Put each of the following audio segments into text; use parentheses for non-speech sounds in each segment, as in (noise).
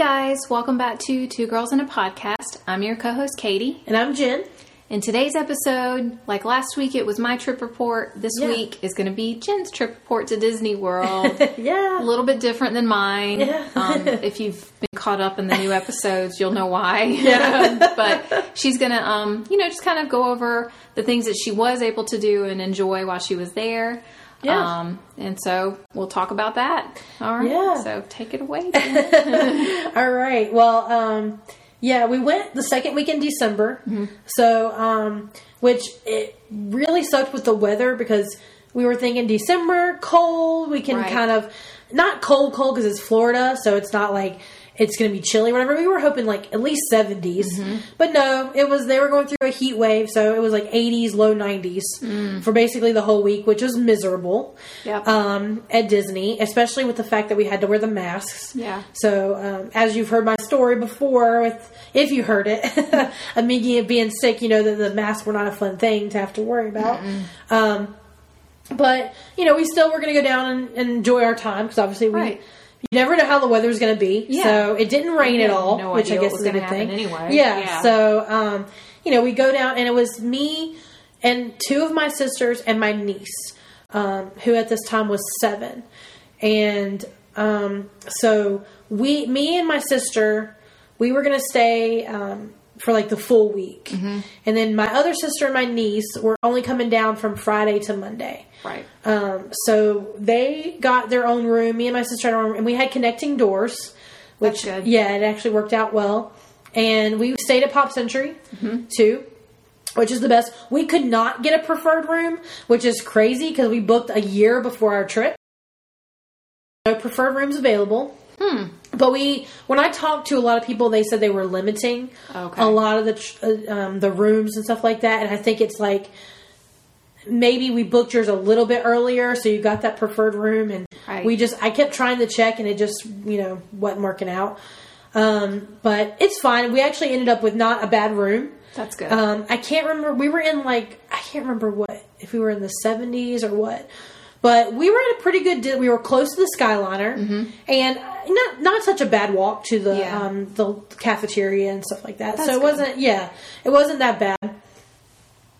Guys, welcome back to Two Girls in a Podcast. I'm your co host Katie. And I'm Jen. In today's episode, like last week, it was my trip report. This Yeah. week is going to be Jen's trip report to Disney World. (laughs) Yeah. a little bit different than mine. Yeah. um, (laughs) if you've been caught up in the new episodes, you'll know why. Yeah. (laughs) but she's going to, um, you know, just kind of go over the things that she was able to do and enjoy while she was there. Yeah. Um, and so we'll talk about that. All right. Yeah. So take it away. (laughs) All right. Well, um, yeah, we went the second week in December. Mm-hmm. So, um, which it really sucked with the weather because we were thinking December, cold. We can Right. kind of, not cold, cold because it's Florida. So it's not like it's going to be chilly, whatever. We were hoping like at least 70s. Mm-hmm. But no, it was, they were going through a heat wave. So it was like 80s, low 90s for basically the whole week, which was miserable. Mm. Yep. Um, at Disney, especially with the fact that we had to wear the masks. Yeah. So, um, as you've heard my story before, with if you heard it, (laughs) me being sick, you know that the masks were not a fun thing to have to worry about. Um, but you know, we still were going to go down and, and enjoy our time because obviously we. Right. You never know how the weather's going to be. Yeah. So it didn't rain at all, no which I guess is a good thing. happen anyway. Yeah. Yeah. So, um, you know, we go down and it was me and two of my sisters and my niece, um, who at this time was seven. And um, so we, me and my sister, we were going to stay um, for like the full week. Mm-hmm. And then my other sister and my niece were only coming down from Friday to Monday. right. Um, so they got their own room. Me and my sister had our own room, and we had connecting doors, which yeah, it actually worked out well. And we stayed at Pop Century Mm-hmm. too, which is the best. We could not get a preferred room, which is crazy because we booked a year before our trip. No preferred rooms available. Hmm. But we, when I talked to a lot of people, they said they were limiting Okay. a lot of the uh, um, the rooms and stuff like that. And I think it's like maybe we booked yours a little bit earlier, so you got that preferred room. And Right. we just, I kept trying to check, and it just, you know, wasn't working out. Um, but it's fine. We actually ended up with not a bad room. That's good. Um, I can't remember. We were in like I can't remember what if we were in the seventies or what, but we were at a pretty good. di- We were close to the Skyliner, and not not such a bad walk to the. Yeah. um, the cafeteria and stuff like that. That's so it good. wasn't. Yeah, it wasn't that bad.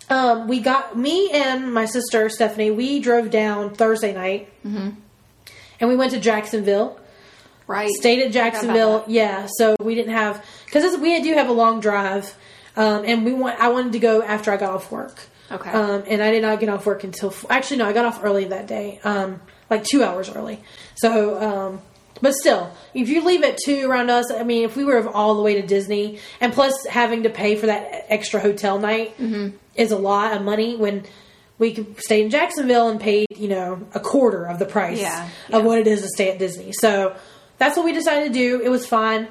Um, we got me and my sister Stephanie. We drove down Thursday night, Mm-hmm. and we went to Jacksonville right. stayed at Jacksonville. Yeah, so we didn't have because we do have a long drive, um, and we want. I wanted to go after I got off work. Okay. Um, and I did not get off work until actually no, I got off early that day, um, like two hours early. So, um, but still, if you leave it two around us, I mean, if we were all the way to Disney, and plus having to pay for that extra hotel night Mm-hmm. is a lot of money when. We could stay in Jacksonville and paid, you know, a quarter of the price Yeah, of yeah. what it is to stay at Disney. So that's what we decided to do. It was fine.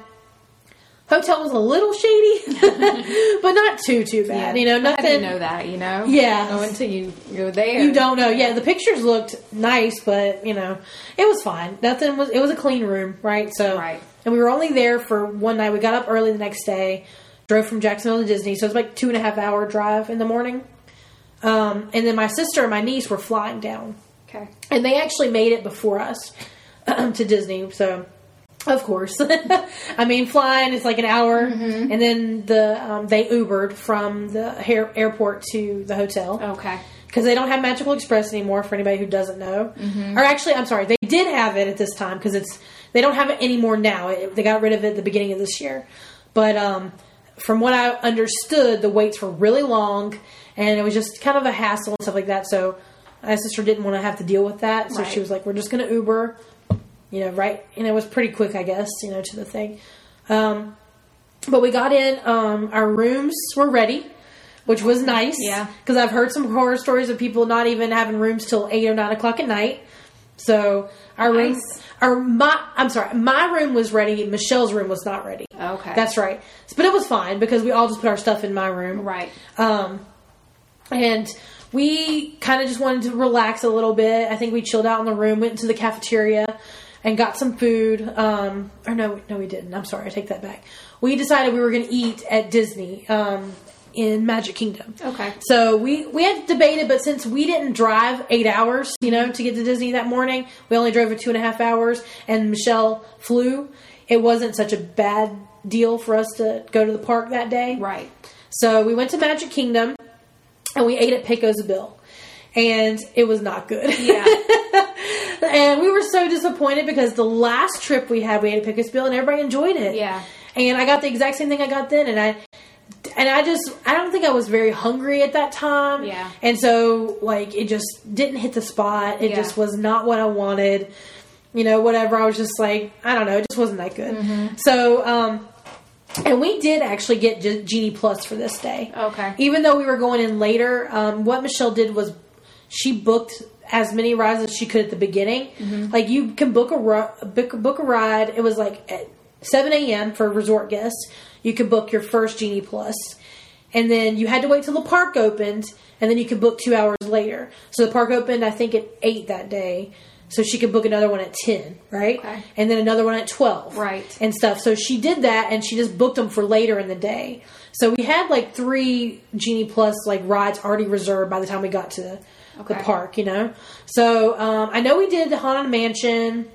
Hotel was a little shady, (laughs) but not too too bad. You know, nothing. know that? You know. Yeah. No, until you go there. You don't know. Yeah, the pictures looked nice, but you know, it was fine. Nothing was. It was a clean room, right? So, Right. And we were only there for one night. We got up early the next day, drove from Jacksonville to Disney, so it's like two and a half hour drive in the morning. Um, and then my sister and my niece were flying down, Okay. and they actually made it before us (clears throat) to Disney. So, of course, (laughs) I mean, flying is like an hour, Mm-hmm. and then the um, they Ubered from the air- airport to the hotel Okay. because they don't have Magical Express anymore. For anybody who doesn't know, Mm-hmm. or actually, I'm sorry, they did have it at this time because it's they don't have it anymore now. It, they got rid of it at the beginning of this year, but um, from what I understood, the waits were really long, and it was just kind of a hassle and stuff like that. So my sister didn't want to have to deal with that, so Right. she was like, "We're just going to Uber." You know, right? And it was pretty quick, I guess. You know, to the thing. Um, but we got in. Um, our rooms were ready, which was nice. Yeah. Because I've heard some horror stories of people not even having rooms till eight or nine o'clock at night. So our room, Nice. our my, I'm sorry, my room was ready. Michelle's room was not ready. Okay. That's right. But it was fine because we all just put our stuff in my room. right. Um, and we kind of just wanted to relax a little bit. I think we chilled out in the room, went into the cafeteria, and got some food. Um, or no, no, we didn't. I'm sorry, I take that back. We decided we were going to eat at Disney. Um, in Magic Kingdom. Okay. So we we had debated, but since we didn't drive eight hours, you know, to get to Disney that morning, we only drove for two and a half hours, and Michelle flew. It wasn't such a bad deal for us to go to the park that day. Right. So we went to Magic Kingdom, and we ate at Pecos Bill, and it was not good. Yeah. (laughs) and we were so disappointed because the last trip we had, we ate at Pecos Bill, and everybody enjoyed it. Yeah. And I got the exact same thing I got then, and I and I just I don't think I was very hungry at that time. Yeah. And so like it just didn't hit the spot. It Yeah. just was not what I wanted. You know, whatever. I was just like, I don't know, it just wasn't that good. Mm-hmm. So, um and we did actually get Ge- Genie Plus for this day. Okay. Even though we were going in later, um, what Michelle did was she booked as many rides as she could at the beginning. Mm-hmm. Like you can book a book, book a ride. It was like at 7 a.m. for resort guests. You could book your first Genie Plus, and then you had to wait till the park opened, and then you could book two hours later. So the park opened, I think, at eight that day. So she could book another one at 10, right? Okay. And then another one at 12. Right. And stuff. So she did that and she just booked them for later in the day. So we had like three Genie Plus like rides already reserved by the time we got to the park, you know? So um, I know we did the Haunted Mansion.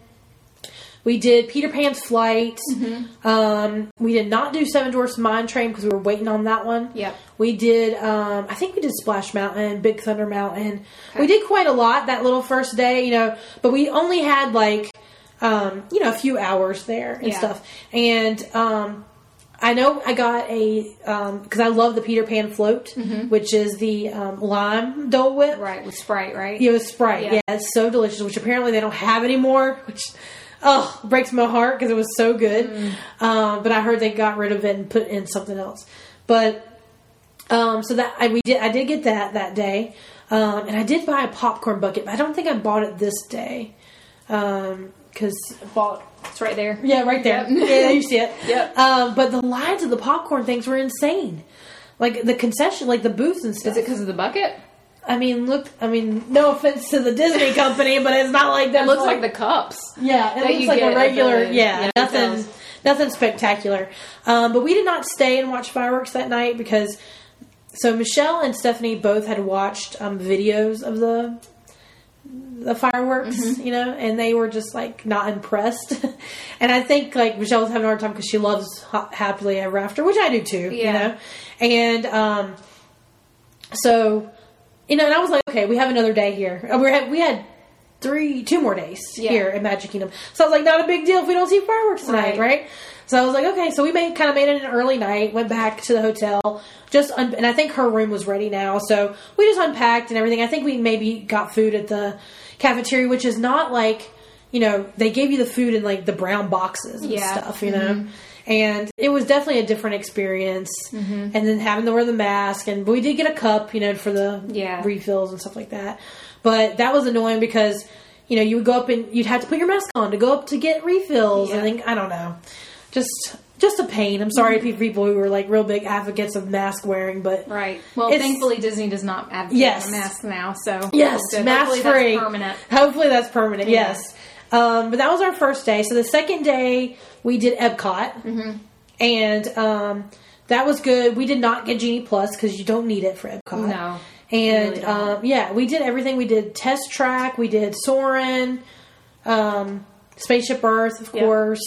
We did Peter Pan's Flight. Mm-hmm. Um, we did not do Seven Dwarfs Mine Train because we were waiting on that one. Yep. We did, um, I think we did Splash Mountain, Big Thunder Mountain. Okay. We did quite a lot that little first day, you know, but we only had like, um, you know, a few hours there and Yeah. stuff. And um, I know I got a, because I love the Peter Pan float, which is the um, lime Dole Whip. Mm-hmm. Right. With Sprite, right? Yeah, with Sprite. Yeah. Yeah. it's so delicious, which apparently they don't have anymore, which oh breaks my heart because it was so good. Mm. Um, but I heard they got rid of it and put in something else. But um, so that I we did I did get that that day, um, and I did buy a popcorn bucket. But I don't think I bought it this day because bought It's right there. yeah right there Yep. (laughs) yeah you see it Yep. Um, but the lines of the popcorn things were insane. Like the concession, like the booths and stuff. Is it because of the bucket? I mean, look. I mean, no offense to the Disney company, but it's not like that. It looks like the cups. yeah, it looks like a regular. the- yeah, yeah, nothing, nothing spectacular. Um, but we did not stay and watch fireworks that night because so Michelle and Stephanie both had watched um, videos of the the fireworks, Mm-hmm. you know, and they were just like not impressed. (laughs) and I think like Michelle was having a hard time because she loves ha- happily ever after, which I do too, you know. And um, so you know, and I was like, okay, we have another day here. Uh, We had we had three, two more days Yeah. here at Magic Kingdom. So I was like, not a big deal if we don't see fireworks tonight, Right. right? So I was like, okay. So we made kind of made it an early night. Went back to the hotel. Just un- and I think her room was ready now. So we just unpacked and everything. I think we maybe got food at the cafeteria, which is not like you know they gave you the food in like the brown boxes and Yeah. stuff, you mm-hmm. know. And it was definitely a different experience. Mm-hmm. And then having to wear the mask, and but we did get a cup, you know, for the Yeah. refills and stuff like that. But that was annoying because you know you would go up and you'd have to put your mask on to go up to get refills. Yeah. I think I don't know, just just a pain. I'm sorry to people who were like real big advocates of mask wearing, but Right. Well, thankfully Disney does not advocate Yes. a mask now, so Yes, mask Hopefully that's free. permanent. Hopefully that's permanent. Yeah. Yes. Um, but that was our first day. So the second day we did Epcot, Mm-hmm. and um, that was good. We did not get Genie Plus because you don't need it for Epcot. No, And really um, yeah, we did everything. We did Test Track. We did Soarin', um, Spaceship Earth, of Yep. course.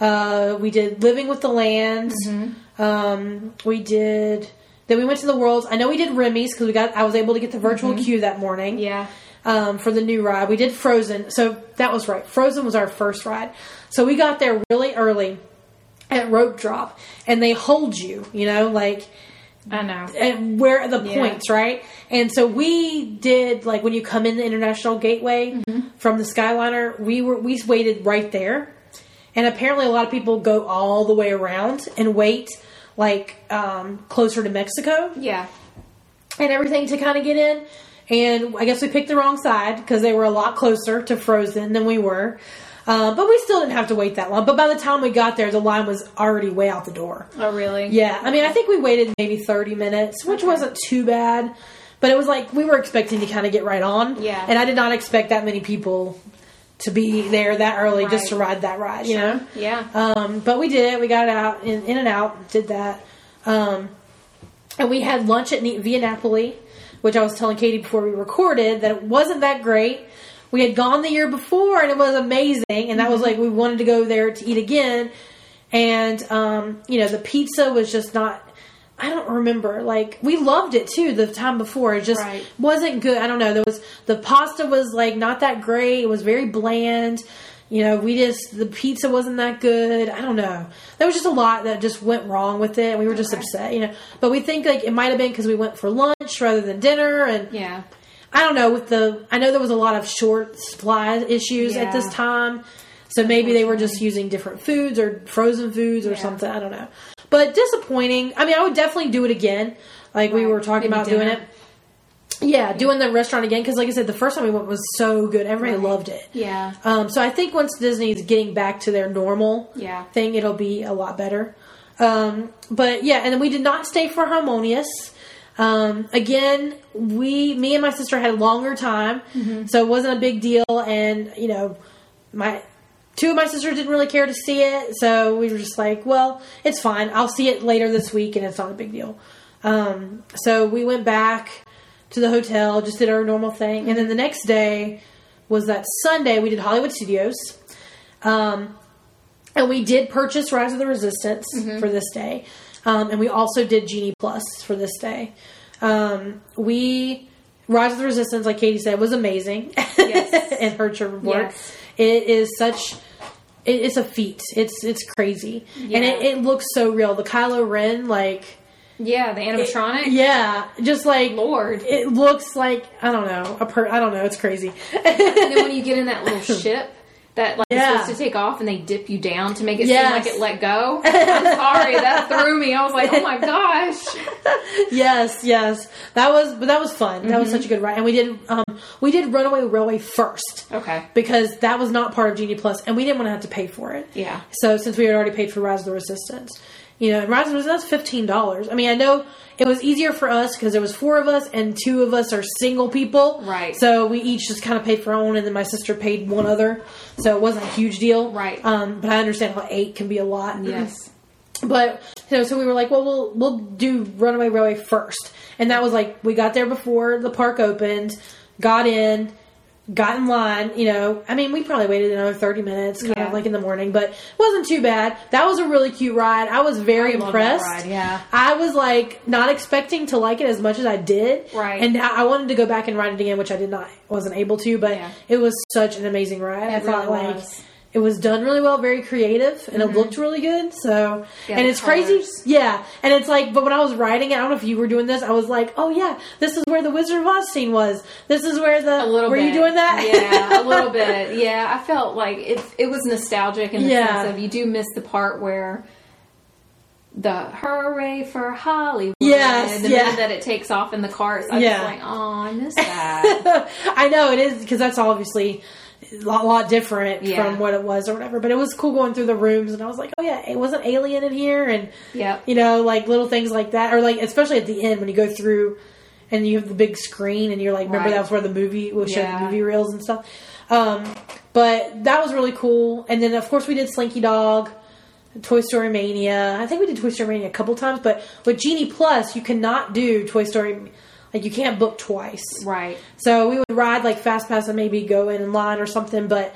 Uh, we did Living with the Lands. Mm-hmm. Um, we did. Then we went to the worlds. I know we did Remy's because we got. I was able to get the virtual queue that morning Mm-hmm. Yeah. um, for the new ride. We did Frozen, so that was right. Frozen was our first ride, so we got there really early at rope drop, and they hold you, you know, like I know. and where are the Yeah. points, right? And so we did like when you come in the international gateway Mm-hmm. from the Skyliner, we were we waited right there, and apparently a lot of people go all the way around and wait like um, closer to Mexico Yeah. and everything to kind of get in. And I guess we picked the wrong side because they were a lot closer to Frozen than we were. Um, but we still didn't have to wait that long. But by the time we got there, the line was already way out the door. Oh, really? Yeah, I mean, I think we waited maybe 30 minutes, which Okay. wasn't too bad. But it was like we were expecting to kind of get right on. Yeah. And I did not expect that many people to be there that early just to ride that ride, you know? Yeah. Um, but we did it. We got it out in, in and out. Did that. Um, and we had lunch at Via Napoli, which I was telling Katie before we recorded that it wasn't that great. We had gone the year before and it was amazing, and that was like we wanted to go there to eat again. And um, you know, the pizza was just not. I don't remember. Like we loved it too the time before. It just Right. wasn't good. I don't know. There was the pasta was like not that great. It was very bland. You know, we just the pizza wasn't that good. I don't know. There was just a lot that just went wrong with it, we were just Okay. upset. You know, but we think like it might have been because we went for lunch rather than dinner, and Yeah. I don't know. With the I know there was a lot of short supply issues at this time, so maybe they were just using different foods or frozen foods or Yeah. something. I don't know. But disappointing. I mean, I would definitely do it again. Like we were talking Maybe about doing it. Yeah, doing the restaurant again because, like I said, the first time we went was so good. Everybody Right. loved it. Yeah. Um, so I think once Disney's getting back to their normal Yeah. thing, it'll be a lot better. Um, but yeah, and then we did not stay for Harmonious. Um, again, we, me and my sister had a longer time, so it wasn't a big deal. And you know, my two of my sisters didn't really care to see it, so we were just like, well, it's fine. I'll see it later this week, and it's not a big deal. Um, so we went back to the hotel, just did our normal thing, and then the next day was that Sunday. We did Hollywood Studios. Um, and we did purchase Rise of the Resistance for this day. Um, and we also did Genie Plus for this day. Um, we, Rise of the Resistance, like Katie said, was amazing. Yes. (laughs) in her trip report. Yes. It is such, it, it's a feat. It's, it's crazy. And it, it looks so real. The Kylo Ren, like, Yeah, the animatronic. yeah, just like, Lord. it looks like, I don't know, a per, I don't know, it's crazy. And then when you get in that (laughs) little ship that like Yeah. is supposed to take off and they dip you down to make it Yes. seem like it let go. (laughs) I'm sorry, that threw me. I was like, oh my gosh. (laughs) yes, yes. That was, but that was fun. That Mm-hmm. was such a good ride. And we did, um, we did Runaway Railway first. Okay. Because that was not part of Genie Plus, and we didn't want to have to pay for it. Yeah. So since we had already paid for Rise of the Resistance, you know, and Rise of the Resistance that's fifteen dollars. I mean, I know it was easier for us because there was four of us, and two of us are single people. Right. So we each just kind of paid for our own, and then my sister paid one other, so it wasn't a huge deal. Right. Um, but I understand how eight can be a lot. Yes. (clears throat) But you know, so we were like, well, we'll we'll do Runaway Railway first, and that was like we got there before the park opened, got in, got in line. You know, I mean, we probably waited another thirty minutes, kind Yeah. of like in the morning, but it wasn't too bad. That was a really cute ride. I was very I impressed. ride, yeah. I was like not expecting to like it as much as I did, Right. And I I wanted to go back and ride it again, which I did not, wasn't able to, but Yeah. it was such an amazing ride. I It thought really like. was. It was done really well, very creative, and it looked really good. So, Mm-hmm. Yeah, and it's crazy, yeah. And it's like, but when I was writing it, I don't know if you were doing this. I was like, oh yeah, this is where the Wizard of Oz scene was. This is where the A little were bit. you doing that? Yeah, a (laughs) little bit. Yeah, I felt like it. It was nostalgic in the Yeah. sense of you do miss the part where the hooray for Hollywood. Yes, the yeah. minute that it takes off in the carts. I Yeah. like, oh, I miss (laughs) that. I know it is because that's obviously a lot, lot different Yeah. from what it was or whatever. But it was cool going through the rooms, and I was like, oh yeah, it wasn't Alien in here, and yeah, you know, like little things like that, or like especially at the end when you go through and you have the big screen, and you're like, remember Right. that was where the movie was showing Yeah. the movie reels and stuff. Um, but that was really cool. And then of course we did Slinky Dog. Toy Story Mania. I think we did Toy Story Mania a couple times, but with Genie Plus, you cannot do Toy Story. Like you can't book twice. Right. So we would ride like fast pass and maybe go in line or something, but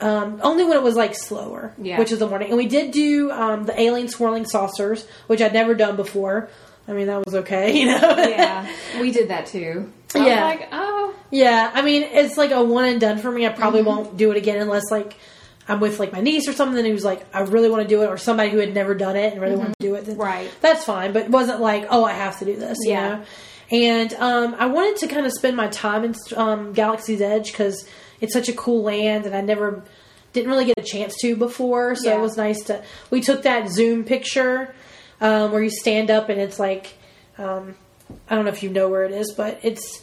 um, only when it was like slower, Yeah. which is the morning. And we did do um, the alien swirling saucers, which I'd never done before. I mean, that was okay, (laughs) you know. Yeah, we did that too. I Yeah. was like, oh, yeah. I mean, it's like a one and done for me. I probably Mm-hmm. won't do it again unless like I'm with like my niece or something who's like, I really want to do it, or somebody who had never done it and really want to do it. Mm-hmm. Right. That's fine, but it wasn't like, oh, I have to do this. You Yeah. know? And um, I wanted to kind of spend my time in um, Galaxy's Edge because it's such a cool land, and I never didn't really get a chance to before. So Yeah. it was nice to. We took that Zoom picture um, where you stand up, and it's like, um, I don't know if you know where it is, but it's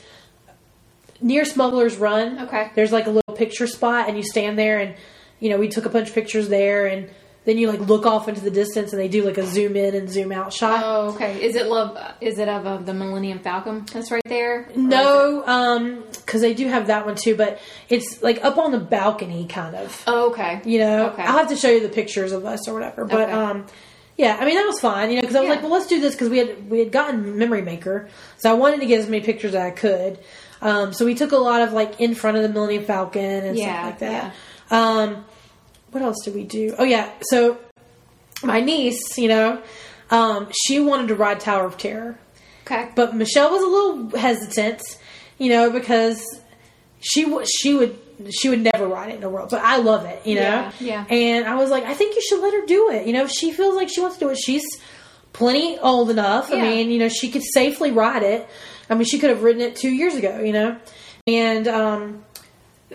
near Smuggler's Run. Okay. There's like a little picture spot, and you stand there, and you know we took a bunch of pictures there, and then you like look off into the distance, and they do like a zoom in and zoom out shot. oh, okay. Is it love? Is it of, of the Millennium Falcon that's right there? No, um, because they do have that one too, but it's like up on the balcony, kind of. Oh, okay. You know, Okay. I'll have to show you the pictures of us or whatever. But Okay. um, yeah, I mean that was fine, you know, because I was Yeah. like, well, let's do this because we had we had gotten Memory Maker, so I wanted to get as many pictures as I could. Um, so we took a lot of like in front of the Millennium Falcon and Yeah, stuff like that. Um, what else did we do? Oh yeah, so my niece, you know, um, she wanted to ride Tower of Terror, Okay. but Michelle was a little hesitant, you know, because she w- she would she would never ride it in the world, but I love it, you know. Yeah, yeah. And I was like, I think you should let her do it. You know, if she feels like she wants to do it, she's plenty old enough. I mean, you know, she could safely ride it. I mean, she could have ridden it two years ago, you know. And um,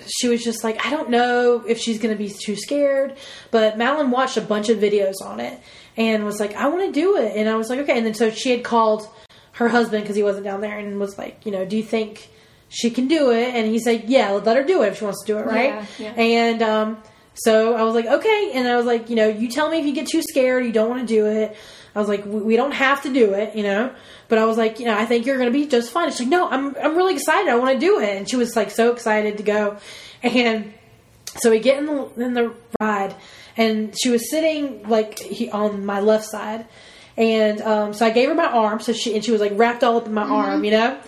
she was just like, I don't know if she's going to be too scared. But Madeline watched a bunch of videos on it and was like, I want to do it. And I was like, okay. And then so she had called her husband because he wasn't down there and was like, you know, do you think she can do it? And he said, yeah, let her do it if she wants to do it, right? Yeah, yeah. And um, so I was like, okay. And I was like, you know, you tell me if you get too scared, you don't want to do it. I was like, we don't have to do it, you know. But I was like, you know, I think you're going to be just fine. She's like, no, I'm I'm really excited. I want to do it. And she was like so excited to go. And so we get in the in the ride, and she was sitting like he, on my left side, and um, so I gave her my arm. So she and she was like wrapped all up in my arm, you know.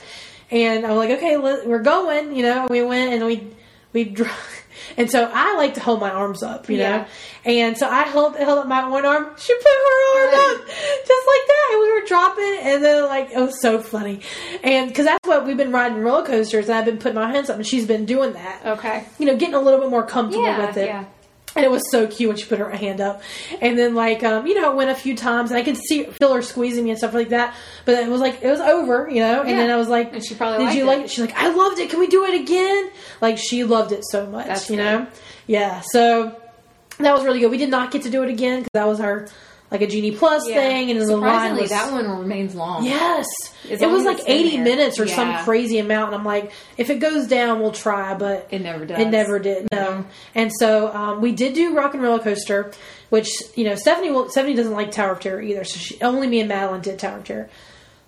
And I was like, okay, let, we're going, you know. We went and we we dr- (laughs) and so I like to hold my arms up, you Yeah. know. And so I held held up my one arm. She put her arm up just like that, and we were dropping. And then like it was so funny, and because that's what we've been riding roller coasters, and I've been putting my hands up, and she's been doing that Okay. you know, getting a little bit more comfortable Yeah. with it. Yeah. And it was so cute when she put her hand up. And then like, um, you know, it went a few times and I could see feel her squeezing me and stuff like that. But it was like it was over, you know, and Yeah. then I was like And she probably Did you it. like it? She's like, I loved it. Can we do it again? Like she loved it so much, That's you good. know? Yeah. So that was really good. We did not get to do it again because that was our like a Genie Plus Yeah. thing and then the line Surprisingly, was that one remains long. Yes. As it was like 80 there. minutes or some crazy amount. And I'm like, if it goes down, we'll try, but It never does. it never did. No. And so um, we did do Rock and Roller Coaster, which, you know, Stephanie will, Stephanie doesn't like Tower of Terror either. So she, only me and Madeline did Tower of Terror.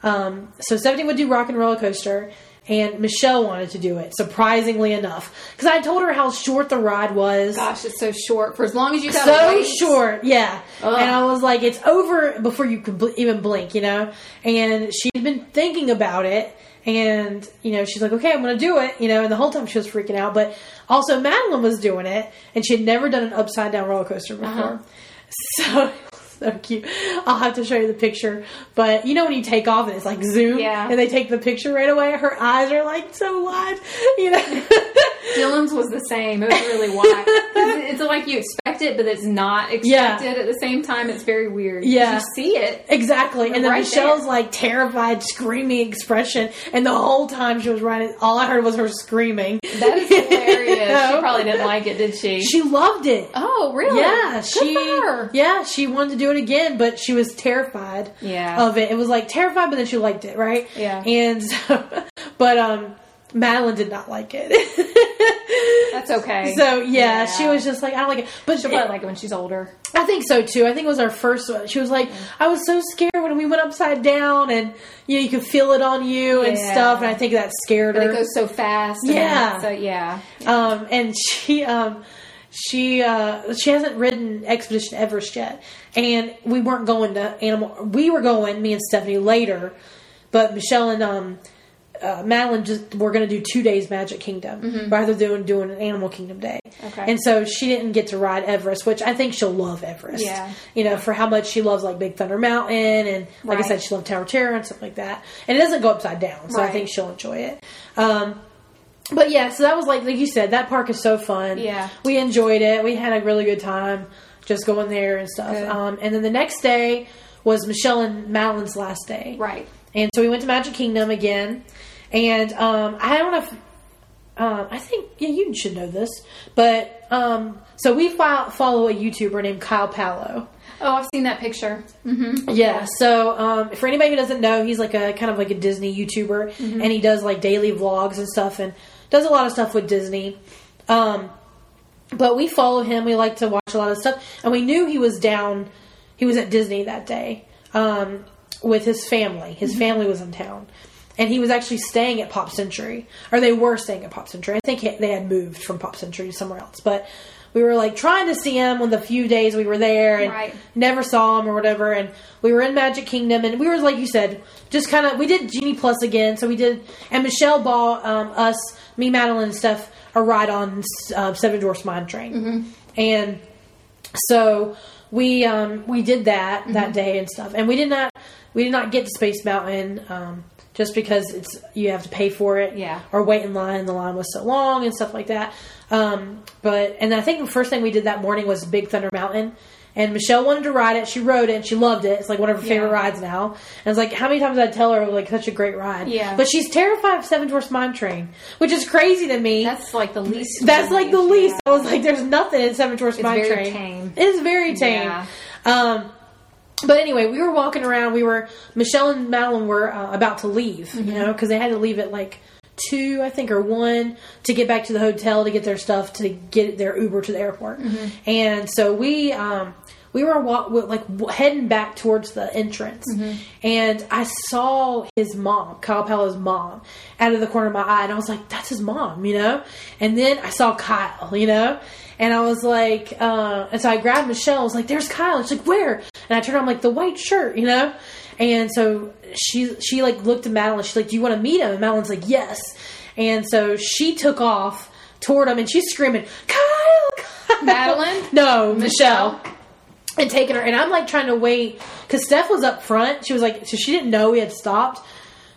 Um, so Stephanie would do Rock and Roller Coaster. And Michelle wanted to do it, surprisingly enough, because I told her how short the ride was Gosh, it's so short. For as long as you got so wait. short, yeah. Ugh. And I was like, it's over before you bl- even blink, you know. And she'd been thinking about it, and you know, she's like, okay, I'm going to do it, you know. And the whole time she was freaking out, but also Madeline was doing it, and she had never done an upside down roller coaster before, Uh-huh. so. So cute. I'll have to show you the picture. But you know when you take off and it's like zoom Yeah. and they take the picture right away, her eyes are like so wide. (laughs) You know? (laughs) Dylan's was the same. It was really wide. It's like you expect it, but it's not Yeah. expected at the same time. It's very weird. Yeah. You see it. Exactly. And then Right Michelle's there. like terrified, screaming expression. And the whole time she was running, all I heard was her screaming. That is hilarious. (laughs) You know? She probably didn't like it, did she? She loved it. oh, really? Yeah, Good she yeah she wanted to do it again, but she was terrified Yeah. of it. It was like terrified, but then she liked it, right? Yeah. And (laughs) so, but um, Madeline did not like it. (laughs) That's okay. so yeah, Yeah. she was just like I don't like it. But She'll probably like it when she's older. I think so too. I think it was our first one. She was like, I was so scared when we went upside down and you know, you could feel it on you and stuff. And I think that scared But her. it goes so fast. Yeah. So yeah. um, and she, um, she, uh, she hasn't ridden Expedition Everest yet. And we weren't going to Animal, we were going, me and Stephanie later, but Michelle and, um, uh, Madeline just were going to do two days Magic Kingdom rather than doing an Animal Kingdom day. Mm-hmm. Okay. And so she didn't get to ride Everest, which I think she'll love Everest. Yeah. You know, for how much she loves like Big Thunder Mountain and like I said, she loved Tower Terror and stuff like that. And it doesn't go upside down, so I think she'll enjoy it. Um, but yeah, so that was like like you said, that park is so fun. Yeah. We enjoyed it. We had a really good time just going there and stuff. Um, and then the next day was Michelle and Madeline's last day. Right. And so we went to Magic Kingdom again. And um, I don't know if um, I think yeah, you should know this, but um, so we fo- follow a YouTuber named Kyle Palo. Oh, I've seen that picture. Mm-hmm. Yeah. So um, for anybody who doesn't know, he's like a kind of like a Disney YouTuber, and he does like daily vlogs and stuff, and does a lot of stuff with Disney. Um, but we follow him. We like to watch a lot of stuff, and we knew he was down. He was at Disney that day um, with his family. His family was in town, and he was actually staying at Pop Century, or they were staying at Pop Century. I think he- they had moved from Pop Century to somewhere else, but we were like trying to see him on the few days we were there and Right. never saw him or whatever. And we were in Magic Kingdom and we were like you said, just kind of we did Genie Plus again. So we did, and Michelle bought um, us, me, Madeline, and stuff a ride on uh, Seven Dwarfs Mine Train, and so we um, we did that that day and stuff, and we did not we did not get to Space Mountain um, just because it's you have to pay for it, Yeah. or wait in line. The line was so long and stuff like that. Um, but and I think the first thing we did that morning was Big Thunder Mountain. And Michelle wanted to ride it. She rode it and she loved it. It's like one of her favorite Yeah. rides now. And it's like, how many times did I tell her it was like such a great ride? Yeah. But she's terrified of Seven Dwarfs Mine Train, which is crazy to me. That's like the least. That's like the least. yeah. I was like, there's nothing in Seven Dwarfs Mine Train. It's very Train. tame. It's very tame. Yeah. Um, but anyway, we were walking around. We were Michelle and Madeline were uh, about to leave, Mm-hmm. you know, because they had to leave at like two, I think, or one to get back to the hotel to get their stuff to get their Uber to the airport. Mm-hmm. And so we um, we were walk, like heading back towards the entrance, Mm-hmm. and I saw his mom, Kyle Palo's mom, out of the corner of my eye, and I was like, "That's his mom," you know. And then I saw Kyle, you know. And I was like, uh, and so I grabbed Michelle. I was like, "There's Kyle." She's like, "Where?" And I turned on like the white shirt, you know. And so she she like looked at Madeline. She's like, "Do you want to meet him?" And Madeline's like, "Yes." And so she took off toward him, and she's screaming, "Kyle!" Kyle!" Madeline? (laughs) no, Michelle. And taking her, and I'm like trying to wait because Steph was up front. She was like, so she didn't know we had stopped.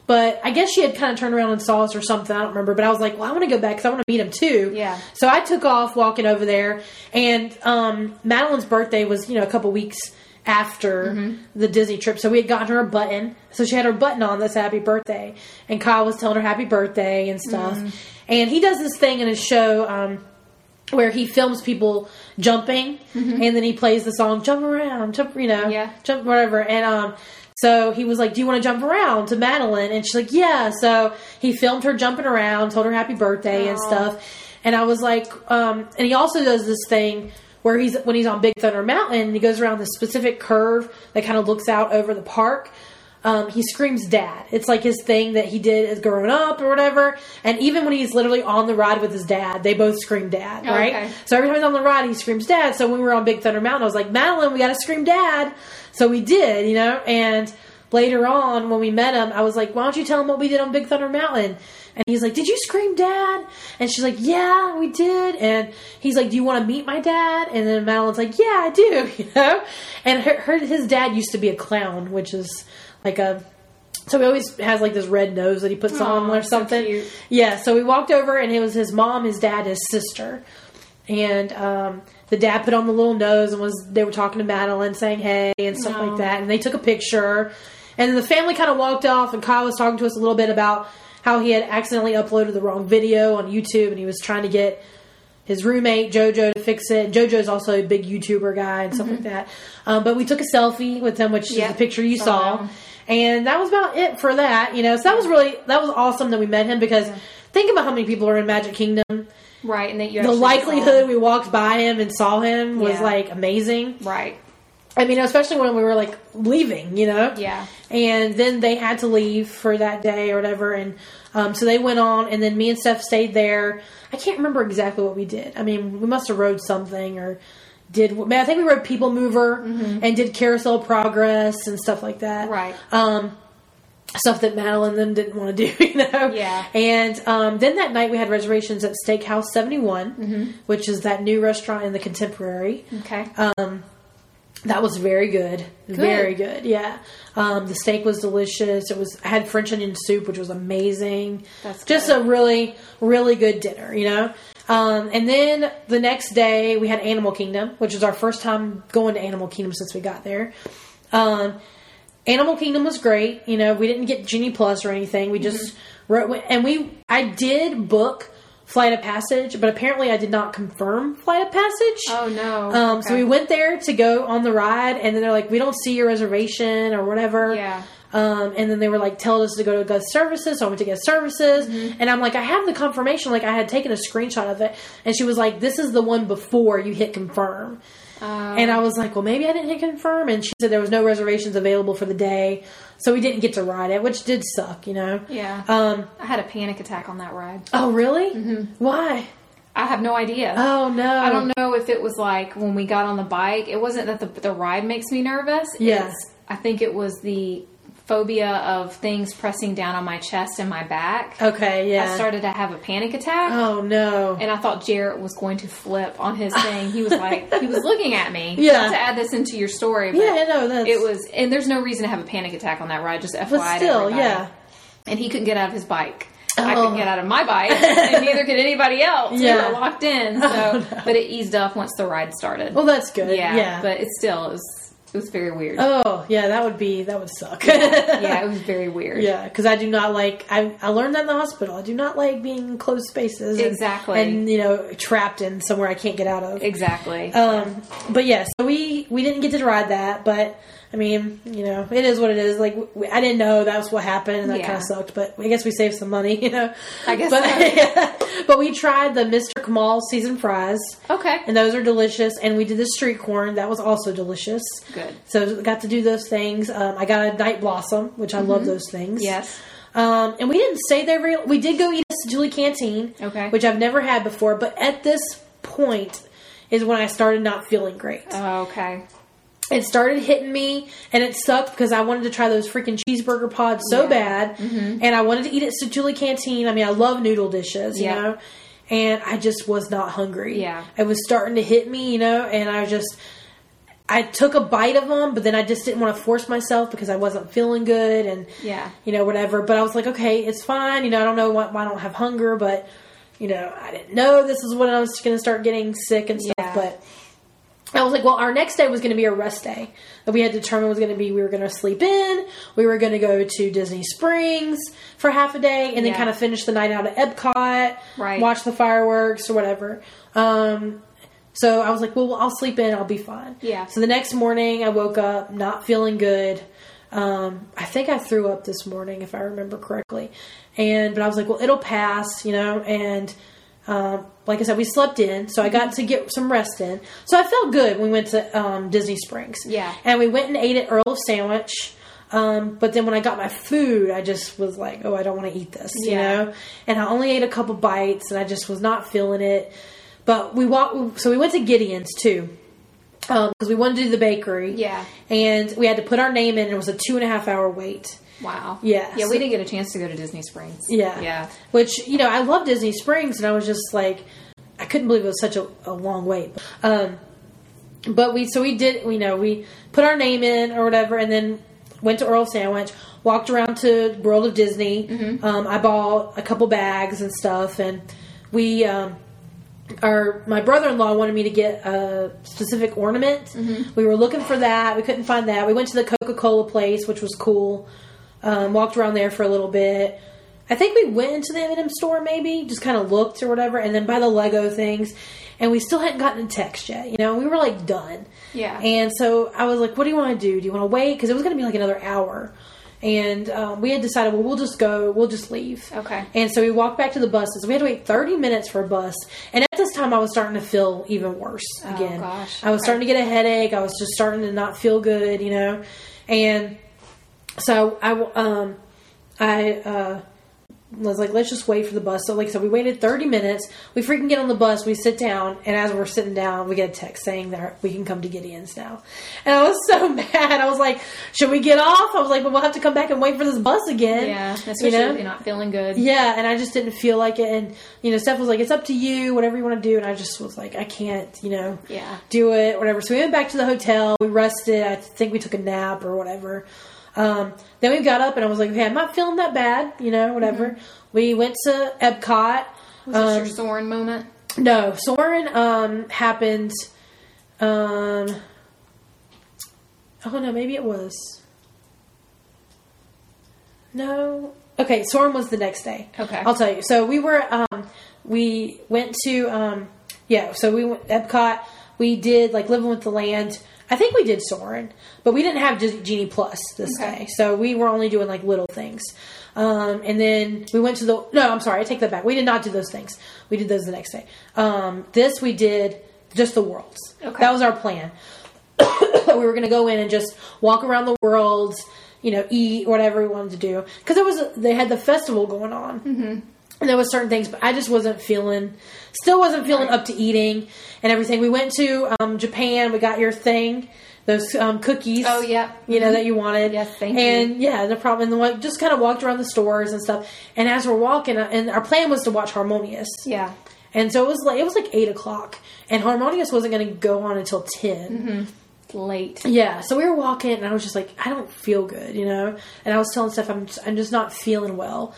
But I guess she had kind of turned around and saw us or something. I don't remember. But I was like, well, I want to go back because I want to meet him too. Yeah. So I took off walking over there. And um, Madeline's birthday was, you know, a couple weeks after Mm-hmm. the Disney trip. So we had gotten her a button. So she had her button on that's happy birthday. And Kyle was telling her happy birthday and stuff. Mm-hmm. And he does this thing in his show. Um, where he films people jumping and then he plays the song jump around jump you know Yeah. jump whatever and um so he was like do you want to jump around? to madeline and she's like yeah so he filmed her jumping around told her happy birthday and stuff and i was like um and he also does this thing where he's when he's on big thunder mountain he goes around this specific curve that kind of looks out over the park um, he screams dad. It's like his thing that he did as growing up or whatever. And even when he's literally on the ride with his dad, they both scream dad, right? Okay. So every time he's on the ride, he screams dad. So when we were on Big Thunder Mountain, I was like, Madeline, we got to scream dad. So we did, you know, and later on when we met him, I was like, why don't you tell him what we did on Big Thunder Mountain? And he's like, did you scream dad? And she's like, yeah, we did. And he's like, do you want to meet my dad? And then Madeline's like, yeah, I do, (laughs) you know? And her, her his dad used to be a clown, which is like a so he always has like this red nose that he puts on or something. cute. yeah, so we walked over and it was his mom, his dad, his sister. And um, the dad put on the little nose and was they were talking to Madeline saying hey and stuff Aw. like that. And they took a picture. And the family kind of walked off and Kyle was talking to us a little bit about how he had accidentally uploaded the wrong video on YouTube and he was trying to get his roommate Jojo to fix it. Jojo's also a big YouTuber guy and stuff like that. Um, but we took a selfie with him, which Mm-hmm. Is the picture you Saw saw. And that was about it for that. You know, so that was really that was awesome that we met him because think about how many people are in Magic Kingdom. Right, and that you The likelihood we walked by him and saw him was Yeah. like amazing. Right. I mean, especially when we were like leaving, you know. Yeah. And then they had to leave for that day or whatever, and um, so they went on, and then me and Steph stayed there. I can't remember exactly what we did. I mean, we must have rode something or did. I think we wrote People Mover and did Carousel Progress and stuff like that. Right. Um, stuff that Madeline and them didn't want to do, (laughs) you know. Yeah. And um, then that night we had reservations at Steakhouse Seventy Mm-hmm. which is that new restaurant in the Contemporary. Okay. Um, that was very good. Very good. Yeah. Um, the steak was delicious. It was I had French onion soup, which was amazing. That's just a really, really good dinner, you know? Um, and then the next day we had Animal Kingdom, which was our first time going to Animal Kingdom since we got there. Um, Animal Kingdom was great. You know, we didn't get Genie Plus or anything. We just Mm-hmm. wrote, and we, I did book Flight of Passage, but apparently I did not confirm Flight of Passage. oh no. Um, So we went there to go on the ride, and then they're like, "We don't see your reservation or whatever." Yeah. Um, and then they were like, "Tell us to go to guest services." So I went to guest services, Mm-hmm. and I'm like, "I have the confirmation. Like I had taken a screenshot of it." And she was like, "This is the one before you hit confirm." Um, And I was like, "Well, maybe I didn't hit confirm." And she said there was no reservations available for the day, so we didn't get to ride it, which did suck, you know. yeah. Um. I had a panic attack on that ride. Oh, really? Why? I have no idea. Oh no. I don't know if it was like when we got on the bike. It wasn't that the the ride makes me nervous. Yeah. I think it was the phobia of things pressing down on my chest and my back. Okay, yeah. I started to have a panic attack. oh no. And I thought Jarrett was going to flip on his thing. He was (laughs) like, he was looking at me. Yeah. Not to add this into your story, but yeah, no, that's it was, and there's no reason to have a panic attack on that ride, just FYI. but still, everybody. yeah. And he couldn't get out of his bike. I Oh. couldn't get out of my bike, (laughs) and neither could anybody else. We Yeah. were locked in. So, (laughs) Oh, no. but it eased up once the ride started. Well that's good. yeah, Yeah. but it still is it was very weird. Oh, yeah, that would be that would suck. yeah, (laughs) it was very weird. Yeah, because I do not like. I I learned that in the hospital. I do not like being in closed spaces. and- Exactly. and you know trapped in somewhere I can't get out of. exactly. Um, but yes, so we we didn't get to ride that, but I mean, you know, it is what it is. Like we, I didn't know that was what happened, and that Yeah. kind of sucked. But I guess we saved some money, (laughs) you know. I guess But, so. (laughs) but we tried the Mr. Kamal seasoned fries, okay, and those are delicious. And we did the street corn, that was also delicious. good. So got to do those things. Um, I got a night blossom, which I love those things. Yes. Um, and we didn't stay there very. We did go eat at Satu'li Canteen, Okay. which I've never had before. But at this point is when I started not feeling great. Oh, okay. It started hitting me, and it sucked because I wanted to try those freaking cheeseburger pods so Yeah. Mm-hmm. bad, and I wanted to eat at Satu'li Canteen. I mean, I love noodle dishes, you Yeah. know, and I just was not hungry. Yeah. it was starting to hit me, you know, and I was just. I took a bite of them, but then I just didn't want to force myself because I wasn't feeling good, and Yeah. you know, whatever. But I was like, okay, it's fine. You know, I don't know why, why I don't have hunger, but you know, I didn't know this is when I was going to start getting sick and stuff. Yeah. But I was like, well, our next day was going to be a rest day that we had determined was going to be we were going to sleep in, we were going to go to Disney Springs for half a day, and then Yeah. kind of finish the night out at Epcot, Right. watch the fireworks or whatever. Um, so I was like, well, I'll sleep in, I'll be fine. Yeah. So the next morning, I woke up not feeling good. Um, I think I threw up this morning, if I remember correctly. And but I was like, well, it'll pass, you know. And um, like I said, we slept in, so I got to get some rest in. So I felt good we went to um, Disney Springs. Yeah. And we went and ate at Earl of Sandwich. Um, but then when I got my food, I just was like, oh, I don't want to eat this, you know. And I only ate a couple bites, and I just was not feeling it. But we walked, so we went to Gideon's too, because we wanted to do the bakery. Yeah. And we had to put our name in. and It was a two and a half hour wait. Wow. Yeah, Yeah, so- we didn't get a chance to go to Disney Springs. Yeah. Yeah. Which, you know, I love Disney Springs, and I was just like, I couldn't believe it was such a, a long wait. Um, but we, so we did, you know, we put our name in or whatever, and then went to Earl Sandwich, walked around to World of Disney. Um, I bought a couple bags and stuff, and we, um, our my brother-in-law wanted me to get a specific ornament. We were looking for that. We couldn't find that. We went to the Coca-Cola place, which was cool. Um, walked around there for a little bit. I think we went into the M&M store maybe, just kind of looked or whatever, and then by the Lego things. And we still hadn't gotten a text yet. You know, we were like done. Yeah. And so I was like, "What do you want to do? Do you want to wait? Because it was going to be like another hour." And um, we had decided, well, we'll just go. We'll just leave. Okay. And so we walked back to the buses. We had to wait 30 minutes for a bus. And at this time, I was starting to feel even worse again. Oh, gosh. I was Okay. starting to get a headache. I was just starting to not feel good, you know. And so I, um, I uh, was like, let's just wait for the bus. So, like I said, we waited 30 minutes. We freaking get on the bus. We sit down. And as we're sitting down, we get a text saying that we can come to Gideon's now. And I was (laughs) so mad. I was like, should we get off? I was like, but we'll have to come back and wait for this bus again. Yeah. Especially You know? if you're not feeling good. Yeah, and I just didn't feel like it. And you know, Steph was like, "It's up to you, whatever you want to do." And I just was like, "I can't, you know, Yeah. do it, whatever." So we went back to the hotel. We rested. I think we took a nap or whatever. Um, then we got up, and I was like, "Okay, I'm not feeling that bad, you know, whatever." Mm-hmm. We went to Epcot. Was Um, this your Soarin' moment? no, Soarin' um, happened. Um, oh no, maybe it was. No. Okay, Soarin' was the next day. Okay. I'll tell you. So we were, um, we went to, um, yeah. So we went Epcot. We did like living with the land. I think we did Soarin', but we didn't have Genie Plus this Okay. day, so we were only doing like little things. Um, and then we went to the. No, I'm sorry, I take that back. We did not do those things. We did those the next day. Um, this we did just the worlds. Okay. That was our plan. (coughs) we were going to go in and just walk around the world, you know, eat whatever we wanted to do because there was they had the festival going on. Mm-hmm. And there was certain things, but I just wasn't feeling, still wasn't feeling up to eating and everything. We went to um, Japan. We got your thing, those um, cookies. Oh, yeah. you know that you wanted. Yes, thank you. and, yeah, no problem. And like, just kind of walked around the stores and stuff. And as we're walking, uh, and our plan was to watch Harmonious. Yeah. And so it was like it was like eight o'clock, and Harmonious wasn't going to go on until 10 Late. Yeah, so we were walking, and I was just like, I don't feel good, you know. And I was telling Steph, I'm just, I'm just not feeling well.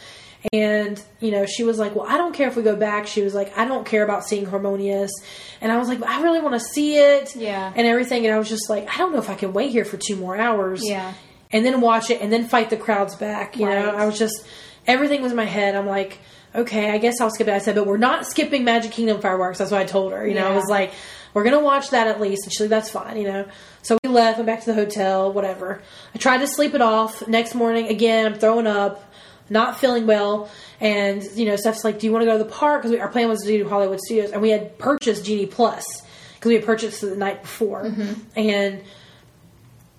And you know, she was like, "Well, I don't care if we go back." She was like, "I don't care about seeing Harmonious," and I was like, "I really want to see it." Yeah. and everything. And I was just like, "I don't know if I can wait here for two more hours." Yeah. and then watch it, and then fight the crowds back. You know, I was just everything was in my head. I'm like, okay, I guess I'll skip it. I said, but we're not skipping Magic Kingdom fireworks. That's what I told her. You know, I was like, we're gonna watch that at least. And she's like, that's fine. You know. So we left, went back to the hotel, whatever. I tried to sleep it off. Next morning, again, I'm throwing up, not feeling well. And, you know, Steph's like, do you want to go to the park? Because our plan was to do Hollywood Studios. And we had purchased Genie Plus because we had purchased it the night before. Mm-hmm. And,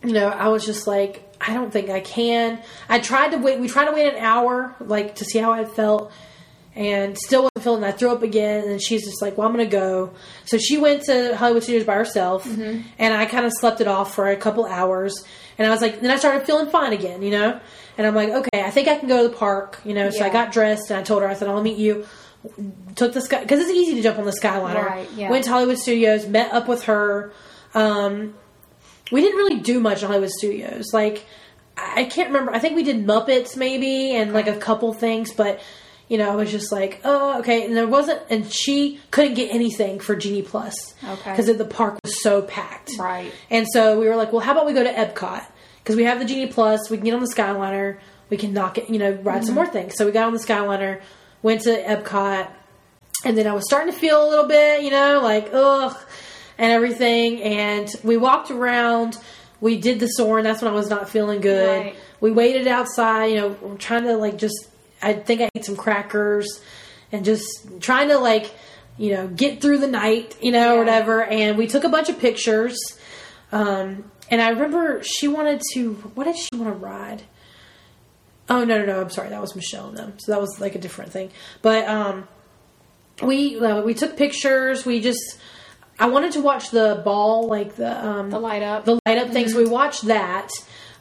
you know, I was just like, I don't think I can. I tried to wait. We tried to wait an hour, like, to see how I felt. And still wasn't feeling. I threw up again, and she's just like, "Well, I'm gonna go." So she went to Hollywood Studios by herself, mm-hmm. and I kind of slept it off for a couple hours. And I was like, then I started feeling fine again, you know. And I'm like, okay, I think I can go to the park, you know. So I got dressed, and I told her, I said, "I'll meet you." Took the sky because it's easy to jump on the Skyliner. Right, yeah. Went to Hollywood Studios, met up with her. Um, we didn't really do much in Hollywood Studios. Like, I I can't remember. I think we did Muppets maybe and like a couple things, but you know, I was just like, oh, okay. And there wasn't, and she couldn't get anything for Genie Plus. Okay. Because the park was so packed. Right. And so we were like, well, how about we go to Epcot? Because we have the Genie Plus, we can get on the Skyliner, we can knock it, you know, ride some more things. So we got on the Skyliner, went to Epcot, and then I was starting to feel a little bit, you know, like ugh, and everything. And we walked around. We did the Soarin'. That's when I was not feeling good. Right. We waited outside. You know, trying to like just. I think I ate some crackers, and just trying to like, you know, get through the night, you know, or Yeah. whatever. And we took a bunch of pictures. Um, and I remember she wanted to. What did she want to ride? Oh no no no! I'm sorry, that was Michelle and them. So that was like a different thing. But um, we uh, we took pictures. We just I wanted to watch the ball, like the um, The light up. the light up thing. So we watched that,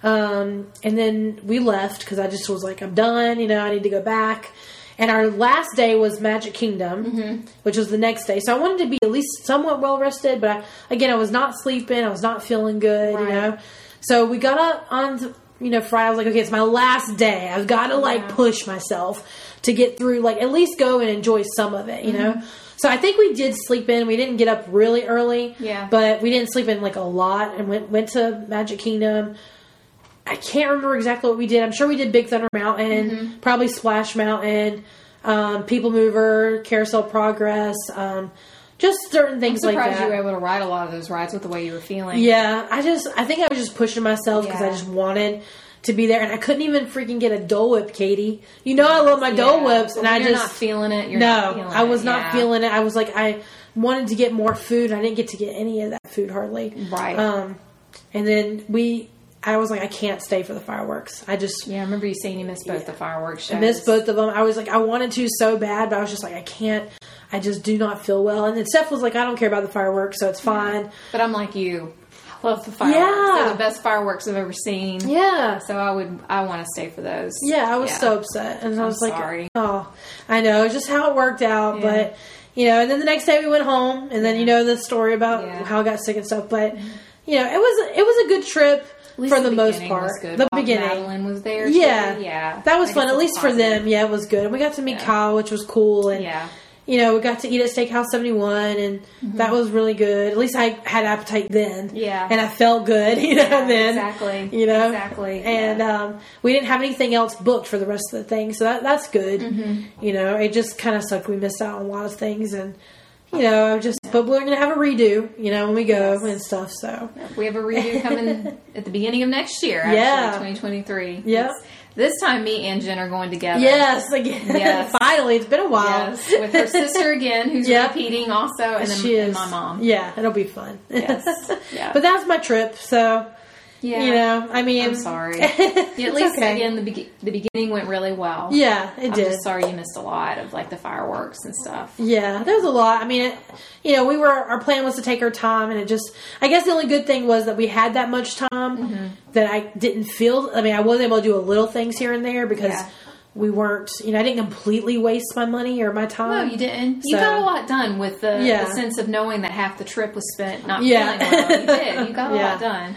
um, and then we left because I just was like, I'm done. You know, I need to go back. And our last day was Magic Kingdom, which was the next day. So I wanted to be at least somewhat well rested, but I, again, I was not sleeping. I was not feeling good. You know, so we got up on you know Friday. I was like, okay, it's my last day. I've got to like Yeah. push myself to get through. Like at least go and enjoy some of it. You Mm-hmm. know. So I think we did sleep in. We didn't get up really early. Yeah. But we didn't sleep in like a lot and went went to Magic Kingdom. I can't remember exactly what we did. I'm sure we did Big Thunder Mountain, Mm-hmm. probably Splash Mountain, um, People Mover, Carousel Progress, um, just certain things like that. Surprised you were able to ride a lot of those rides with the way you were feeling. Yeah, I just I think I was just pushing myself because I just wanted to be there, and I couldn't even freaking get a Dole Whip, Katie. You know I love my Dole Whips, and I just not feeling it. You're no, not feeling I was it. not Yeah. feeling it. I was like I wanted to get more food, I didn't get to get any of that food hardly. Right. Um, and then we, I was like, I can't stay for the fireworks. I just Yeah, I remember you saying you missed both the fireworks shows. I missed both of them. I was like, I wanted to so bad, but I was just like, I can't. I just do not feel well. And then Steph was like, I don't care about the fireworks, so it's fine. But I'm like you. I love the fireworks. Yeah. They're the best fireworks I've ever seen. Yeah. So I would, I want to stay for those. Yeah, I was so upset, and I I'm was like, sorry. "Oh, I know, just how it worked out." Yeah. But you know, and then the next day we went home, and then you know the story about Yeah. how I got sick and stuff. But mm-hmm. you know, it was it was a good trip for the, most part. The While beginning, Madeline was there. yeah, too. yeah, that was I fun. At least for them, yeah, it was good. And we got to meet Yeah. Kyle, which was cool, and Yeah, you know, we got to eat at Steakhouse Seventy One, and that was really good. At least I had appetite then, Mm-hmm. Yeah. and I felt good, (laughs) you know. Yeah, then exactly. you know, Exactly, and yeah. um, we didn't have anything else booked for the rest of the thing, so that that's good. Mm-hmm. You know, it just kind of sucked. We missed out on a lot of things, and you know, just but we're gonna have a redo, you know, when we go Yes. and stuff. So we have a redo coming (laughs) at the beginning of next year. Actually, Yeah. 2023. Yep. This time, me and Jen are going together. yes, again, (laughs) Yes. finally, it's been a while. Yes, with her sister again, who's (laughs) Yep. repeating also, and then she and is my mom. Yeah, it'll be fun. Yes. Yeah. but that's my trip. So Yeah. You know, I mean, I'm sorry. Yeah, (laughs) at least okay. again, the be- the beginning went really well. Yeah, it I'm did. just sorry you missed a lot of like the fireworks and stuff. Yeah, there was a lot. I mean, it, you know, we were our plan was to take our time, and it just. I guess the only good thing was that we had that much time Mm-hmm. that I didn't feel. I mean, I was able to do a little things here and there because Yeah. we weren't. You know, I didn't completely waste my money or my time. No, you didn't. You got a lot done with the, Yeah. the sense of knowing that half the trip was spent not Yeah. feeling well. You did. You got a (laughs) Yeah. lot done.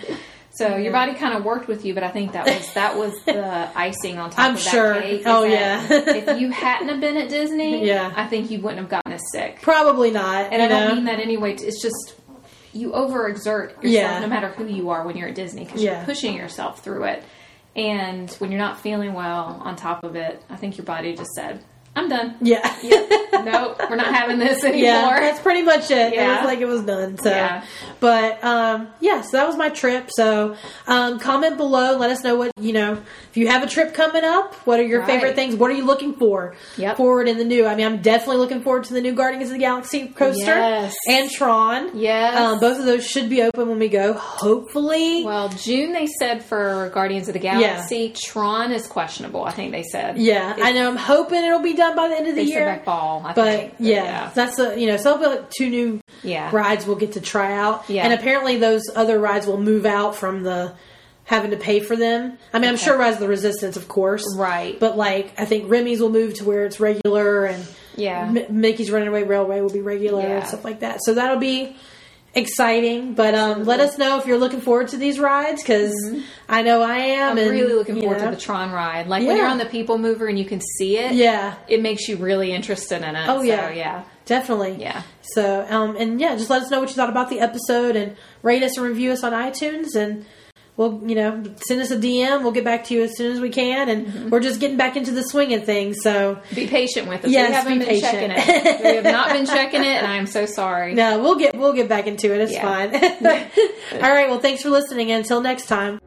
So your body kind of worked with you, but I think that was that was (laughs) the icing on top I'm of that sure. cake. Oh, yeah. if you hadn't have been at Disney, (laughs) Yeah. I think you wouldn't have gotten as sick. Probably not. And I don't mean that anyway. It's just you overexert yourself, Yeah. no matter who you are when you're at Disney, because Yeah. you're pushing yourself through it. And when you're not feeling well, on top of it, I think your body just said, "I'm done. Yeah. (laughs) nope, we're not having this anymore." Yeah, that's pretty much it. It was like it was done. So, Yeah. but um, yeah, so that was my trip. So, um, comment below. Let us know what you know. If you have a trip coming up, what are your Right. favorite things? What are you looking for Yep. forward in the new? I mean, I'm definitely looking forward to the new Guardians of the Galaxy coaster Yes. and Tron. Yes. Um, both of those should be open when we go. Hopefully, well, June they said for Guardians of the Galaxy, Yeah. Tron is questionable. I think they said. yeah, I know. I'm hoping it'll be done by the end of the They said year. that fall. I But think. yeah, that's a you know, so there'll be like two new Yeah. rides we'll get to try out. Yeah. And apparently those other rides will move out from the having to pay for them. I mean, I'm sure Rise of the Resistance, of course. Right. But like, I think Remy's will move to where it's regular and Yeah. M- Mickey's Runaway Railway will be regular and stuff like that. So that'll be exciting. But um, let us know if you're looking forward to these rides because I know I am. Mm-hmm. I'm and, really looking forward know, to the Tron ride. Like when you're on the People Mover and you can see it. Yeah. It makes you really interested in it. Oh, So, yeah. yeah. Definitely. Yeah. So, um, and yeah, just let us know what you thought about the episode and rate us and review us on iTunes and we'll, you know, send us a DM. We'll get back to you as soon as we can. And Mm-hmm. we're just getting back into the swing of things. So, Be patient with us. Yes, we haven't be been patient. checking it. we have not been (laughs) checking it, and I am so sorry. no, we'll get, we'll get back into it. It's Yeah. fine. (laughs) All right. Well, thanks for listening. Until next time.